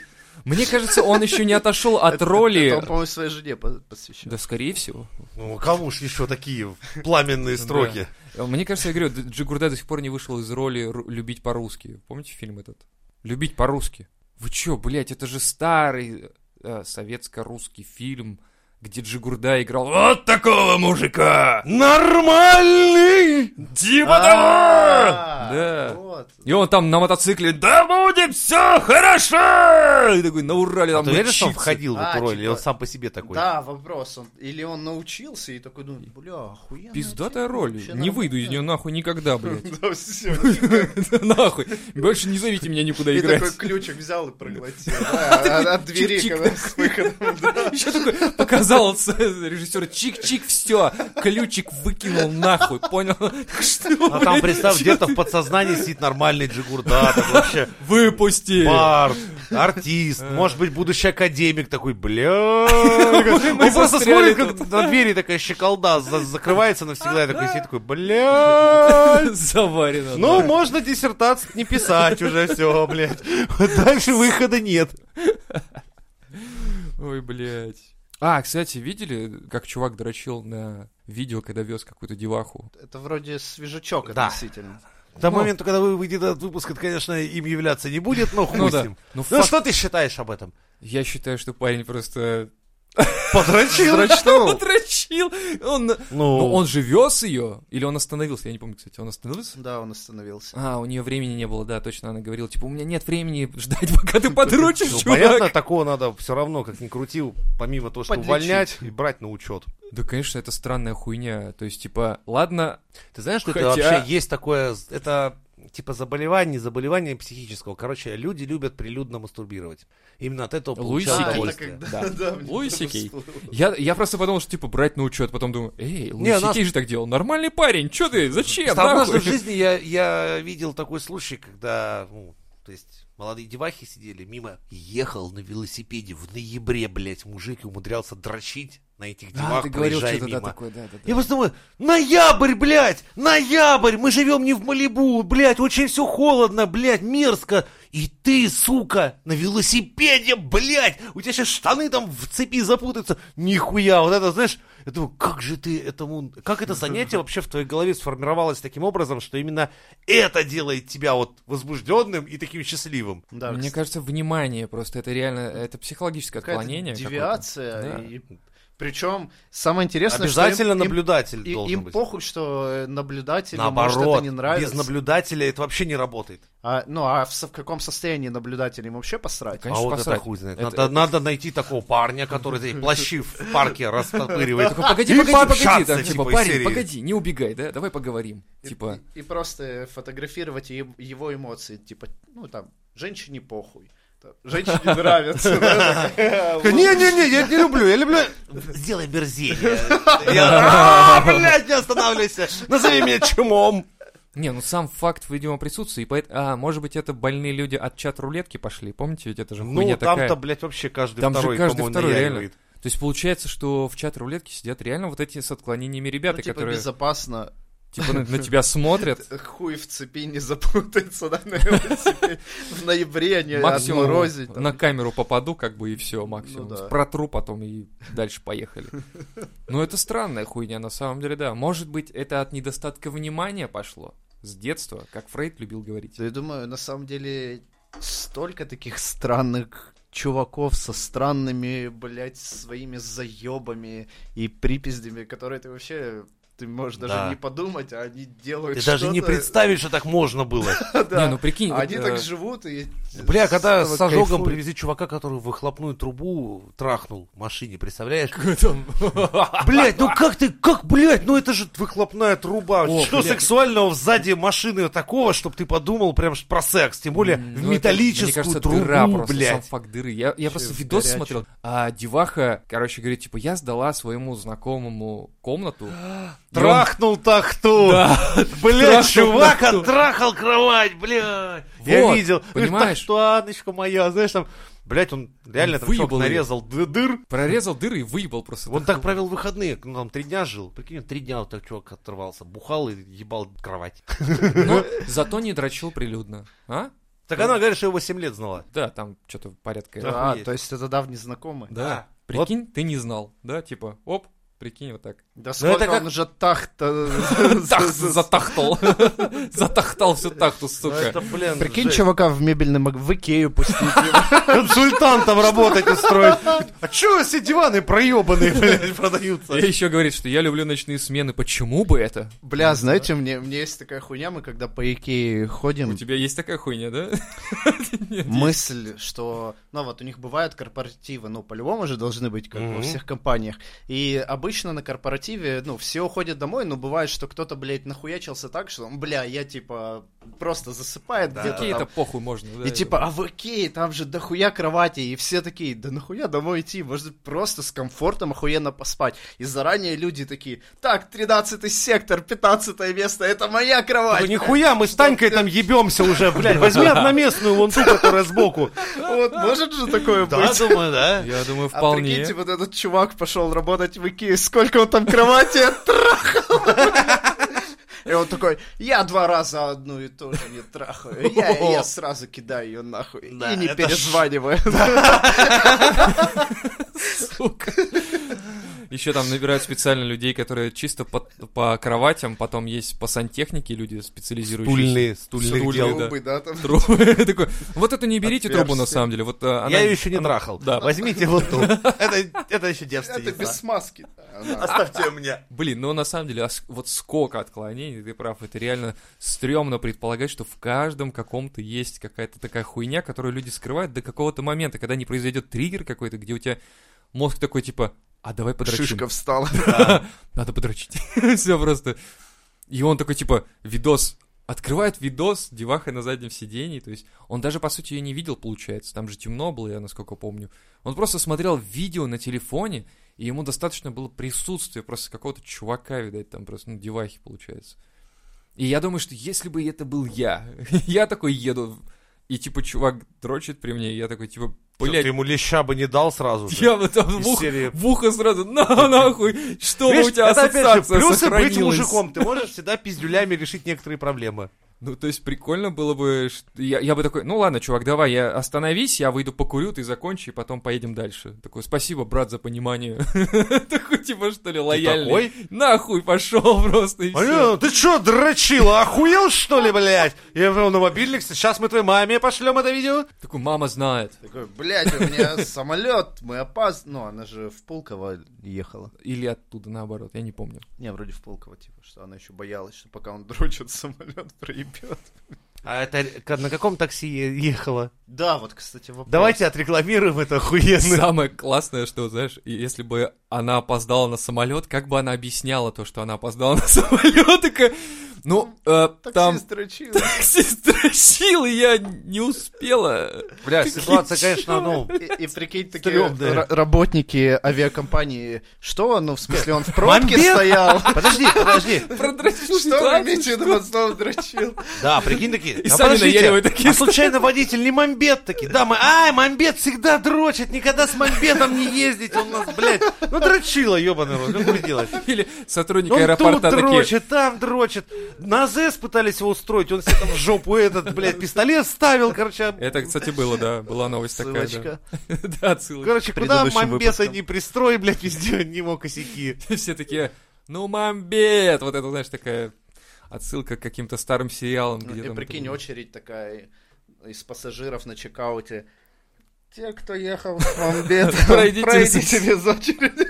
Мне кажется, он еще не отошел от Это- роли... это он, по-моему, своей жене по- посвящен. Да, скорее всего. Ну, кому ж еще такие пламенные строки? Мне кажется, я говорю, Джигурда до сих пор не вышел из роли «Любить по-русски». Помните фильм этот? «Любить по-русски». Вы чё, блядь, это же старый э, советско-русский фильм, где Джигурда играл вот такого мужика! Нормальный! Типа А, Да. вот. И он там на мотоцикле «Да будет все хорошо!» И такой на Урале А там ты веришь, что он входил в А, эту роль, или типа, он сам по себе такой? Да, вопрос. Он, или он научился и такой думает, бля, охуенно. Пиздатая роль. Не выйду из нее нахуй никогда, блядь. (laughs) Да, все. (laughs) Нахуй. Больше не зовите меня никуда И играть. такой ключик взял и проглотил. (laughs) от- двери, когда с выходом. Еще такой показал с- режиссер чик-чик, все, ключик выкинул нахуй, понял? Что, А там, представь, где-то в подсознании сидит нормальный Джигурда, вообще Выпусти! Барт, артист, может быть, будущий академик такой, бля. Он просто смотрит, как на двери такая щеколда за- закрывается навсегда, такой сидит такой, бля. Заварено. Ну, можно диссертацию не писать уже, все, блядь. Дальше выхода нет. Ой, блядь. А, кстати, видели, как чувак дрочил на видео, когда вез какую-то деваху? Это вроде свежачок Да. относительно. До Ну. момента, когда вы выйдет этот выпуск, это, конечно, им являться не будет, но хуй Ну с да. ним. Ну, Ну, факт- что ты считаешь об этом? Я считаю, что парень просто (laughs) Подрочил? (laughs) подрочил. Он... Ну, Ну, он же вез ее? Или он остановился? Я не помню, кстати, он остановился? Да, он остановился. А, у нее времени не было, да, точно, она говорила, типа, у меня нет времени ждать, (laughs) пока ты подрочишь, ну, чувак. понятно, такого надо все равно, как ни крутил, помимо того, что Подлечить. увольнять и брать на учет. Да, конечно, это странная хуйня. То есть, типа, ладно, Ты знаешь, что Хотя- это вообще есть такое, это типа заболевание, не заболевание психического. Короче, люди любят прилюдно мастурбировать. Именно от этого получают удовольствие. Да. да, мне Луи тоже Сикей. всплыло. Я, я просто подумал, что, типа, брать на учет, потом думаю, эй, Луи Не, нас- Сикей же так делал, нормальный парень, что ты, зачем, однажды в жизни я, я видел такой случай, когда, ну, то есть, молодые девахи сидели мимо, ехал на велосипеде в ноябре, блядь, мужик и умудрялся дрочить на этих Да, девах, ты говорил что-то, да, мимо. такое, да, да, да. Я просто думаю, ноябрь, блядь, ноябрь, мы живем не в Малибу, блядь, очень все холодно, блядь, мерзко. И ты, сука, на велосипеде, блядь, у тебя сейчас штаны там в цепи запутаются. Нихуя, вот это, знаешь, я думаю, как же ты этому, как это занятие (laughs) вообще в твоей голове сформировалось таким образом, что именно это делает тебя вот возбужденным и таким счастливым. Да, Мне кстати, кажется, внимание просто, это реально, это психологическое отклонение. девиация. Да. И... Причем самое интересное, Обязательно что им, им- наблюдатель и- должен им быть. похуй, что э, наблюдателю может Наоборот, это не нравится. без наблюдателя это вообще не работает. А, ну, а в, в каком состоянии наблюдатель им вообще посрать? Конечно, а вот посрать. это хуй знает. Это- Надо, надо найти такого парня, который плащи в парке растопыривает. Погоди, И погоди, погоди, там, типа, типа, парень, серии. погоди, не убегай, да, давай поговорим. И- Типа, И, и просто фотографировать его эмоции. Типа, ну там, женщине похуй. Женщине нравится. Не-не-не, я не люблю, я люблю... Сделай мерзение. (laughs) Я, (laughs) «А, (laughs) Блядь, не останавливайся. Назови меня чумом. Не, ну сам факт, видимо, присутствия. И поэт- А, может быть, это больные люди от чат-рулетки пошли. Помните, ведь это же Ну, там-то, такая. блядь, вообще каждый Там же второй, каждый по-моему, второй, наяривает. То есть получается, что в чат-рулетке сидят реально вот эти с отклонениями Ну, ребята, типа, которые безопасно. Типа на, на (laughs) тебя смотрят. Хуй в цепи не запутается, да, на велосипеде. В ноябре не Максимум отморозить. там. на камеру попаду, как бы, и все, максимум. Ну да. Протру потом и дальше поехали. Ну, это странная хуйня, на самом деле, да. Может быть, это от недостатка внимания пошло с детства, как Фрейд любил говорить. Да я думаю, на самом деле, столько таких странных чуваков со странными, блядь, своими заебами и припиздями, которые ты вообще... Ты можешь даже Да. не подумать, а они делают Ты даже не представишь, что так можно было. (laughs) Да. Не, ну прикинь, Они э, так живут и... Бля, когда с ожогом привезли чувака, который выхлопную трубу трахнул в машине, представляешь? (laughs) Блять, ну как ты, как, блять, ну это же выхлопная труба. Что сексуального сзади машины такого, чтобы ты подумал прям про секс, тем более в ну, металлическую трубу, дыра просто, блядь. сам факт дыры. Я, я просто видос смотрел, а деваха, короче, говорит, типа, я сдала своему знакомому комнату. (gasps) Трахнул тахту. Да, Блядь, трахнул чувак тахту. оттрахал кровать, блядь. Я Вот, видел. понимаешь? Что, Анночка моя, знаешь, там, блядь, он реально Он там чувак выебал нарезал дыр. Прорезал дыры и выебал просто. Он так провел выходные, ну там три дня жил. Прикинь, три дня вот так чувак оторвался. Бухал и ебал кровать. Но зато не дрочил прилюдно. А? Так она говорит, что его 7 лет знала. Да, там что-то порядка. Да. А, то есть это давний знакомый? Да. Прикинь, ты не знал, да, типа, оп, прикинь, вот так. Да Ну, это сколько как- он уже так-то... (laughs) Тах, (laughs) затахтал. (laughs) Затахтал всю тахту, Ну, сука. это, блин, Прикинь, чувака в мебельном маг- в Икею пустить. консультантом работать устроить. А чё все диваны проебанные, блядь, продаются? И еще говорит, что я люблю ночные смены. Почему бы это? Бля, знаете, мне, мне есть такая хуйня, мы когда по Икее У ходим, тебя есть такая хуйня, да? Мысль, что, ну вот у них бывают корпоративы, ну по-любому же должны быть, как во всех компаниях. И обычно обычно на корпоративе, ну, все уходят домой, но бывает, что кто-то, блядь, нахуячился так, что, бля, я, типа, просто засыпает Да. где-то Какие там. это похуй можно. да, И типа, а в Икее там же дохуя кровати, и все такие, да нахуя домой идти, можно просто с комфортом охуенно поспать. И заранее люди такие, так, 13 сектор, 15 место, это моя кровать. Ну, нихуя, мы с Танькой там ебемся уже, блядь. Возьми одноместную вон ту, которая сбоку. Вот, может же такое Да, быть? думаю, да. Я думаю, А вполне. прикиньте, вот этот чувак пошел работать в Икее, сколько он там кровати оттрахал. И он такой, я два раза одну и ту же не трахаю. Я, я сразу кидаю ее нахуй. Да, и не перезваниваю. (laughs) (laughs) Сука. Еще там набирают специально людей, которые чисто по, по кроватям, потом есть по сантехнике люди специализирующиеся. Стульные, Стульные, дел. да. Трубы, да, там. Трубы. Такой, Вот эту не берите трубу на самом деле. Вот а, она- Я ее еще не она- трахал. Да. Возьмите вот ту. Это, это еще Это девственница. без смазки. Она- Оставьте мне. Блин, ну на самом деле, вот сколько отклонений, ты прав, это реально стрёмно предполагать, что в каждом каком-то есть какая-то такая хуйня, которую люди скрывают до какого-то момента, когда не произойдет триггер какой-то, где у тебя мозг такой типа, а давай подрочим. Шишка встала. (laughs) Надо подрочить. (laughs) Все просто. И он такой, типа, видос, открывает видос деваха на заднем сидении, то есть он даже, по сути, ее не видел, получается, там же темно было, я насколько помню. Он просто смотрел видео на телефоне, и ему достаточно было присутствия просто какого-то чувака, видать, там просто, ну, девахи, получается. И я думаю, что если бы это был я, (laughs) я такой еду, и, типа, чувак дрочит при мне, и я такой, типа, Ты блядь, ему леща бы не дал сразу же. я вот там в ухо, серии. в ухо сразу, на нахуй, что Видишь, у тебя это опять же ассоциация плюсы быть мужиком. Ты можешь всегда пиздюлями решить некоторые проблемы. Ну, то есть прикольно было бы, что- я, я бы такой, ну ладно, чувак, давай, я остановись, я выйду покурю, ты закончи, и потом поедем дальше. Такой, спасибо, брат, за понимание. (laughs) Такой, типа, что ли, лояльный. такой? Нахуй пошел (laughs) просто, и. Алло, ты чё, дрочила, охуел, что ли, блядь? Я вел на мобильник, сейчас мы твоей маме пошлем это видео. Такой, мама знает. Такой, блядь, у меня (laughs) самолет, мы опаз... Ну, она же в Пулково ехала. Или оттуда, наоборот, я не помню. Не, вроде в Пулково, типа, что она еще боялась, что пока он дрочит, самолет проебет. campeonato. А это на каком такси ехала? Да, вот, кстати, вопрос. Давайте отрекламируем это охуенно. Самое классное, что, знаешь, если бы она опоздала на самолет, как бы она объясняла то, что она опоздала на (laughs) самолет, такая, ну, э, там Таксист дрочил. таксист дрочил, и я не успела. Бля, ситуация, конечно, ну... И, и прикинь, такие ра- работники авиакомпании, что, ну, в смысле, он в пробке Мамбет? стоял? Подожди, подожди. Продрочил Что вы имеете под словом дрочил? Да, прикинь такие. И «А сами подождите, такие А случайно водитель не мамбет такие? Да, мы, ай, мамбет всегда дрочит, никогда с мамбетом не ездить, он нас, блядь, ну дрочила, ебаный рот, как вы делать? Или сотрудники Он тут аэропорта такие, дрочит, там дрочит. На АЗС пытались его устроить, он себе там в жопу этот, блядь, пистолет ставил, короче. Это, кстати, было, да, была новость такая, да. (laughs) Да, ссылочка. Короче, куда мамбета не пристрой, блядь, везде не мог косяки. (laughs) Все такие, ну, мамбет! Вот это, знаешь, такая отсылка к каким-то старым сериалам. Ну, где И там прикинь, это- очередь такая из пассажиров на чекауте. Те, кто ехал в Мамбет, (laughs) Пройдите пройдите без очереди.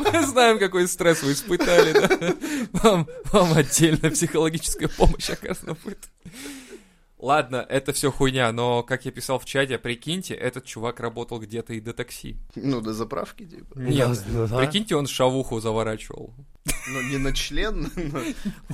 (laughs) Мы знаем, какой стресс вы испытали, да? Вам, вам отдельная психологическая помощь оказана будет. Ладно, это все хуйня, но, как я писал в чате, прикиньте, этот чувак работал где-то и до такси. Ну, до заправки, типа. Нет, да. прикиньте, он шавуху заворачивал. Ну, не на член, (laughs) но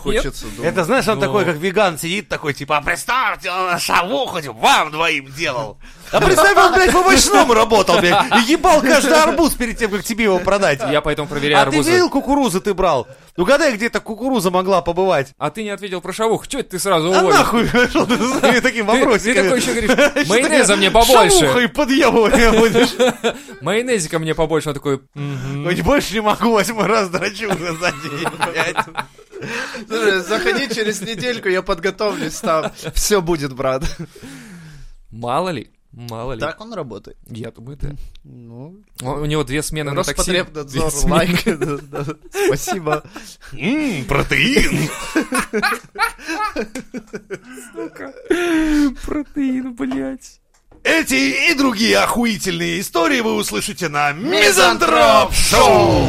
хочется думать. Это, знаешь, он Ну. такой, как веган, сидит такой, типа, а представьте, он шавуху вам двоим делал. А представь, он, блядь, по овощному работал, блядь, и ебал каждый арбуз перед тем, как тебе его продать. Я поэтому проверяю А ты арбузы. видел кукурузы ты брал? Ну, гадай, где эта кукуруза могла побывать. А ты не ответил про шавуху. Че это ты сразу А уволил? нахуй что ты со своими такими Ты, такой еще говоришь, майонеза мне побольше. Шавухой подъебывания будешь. (laughs) Майонезика мне побольше. Он такой, больше не могу, восьмой раз дрочу за день, блядь. Слушай, заходи через недельку, я подготовлюсь там. Все будет, брат. мало ли, мало ли. Так он работает. Я думаю, да. Ну, У него две смены на такси. Роспотребнадзор, лайк. Спасибо. Ммм, протеин. Протеин, блядь. Эти и другие охуительные истории вы услышите на Мизантроп Шоу.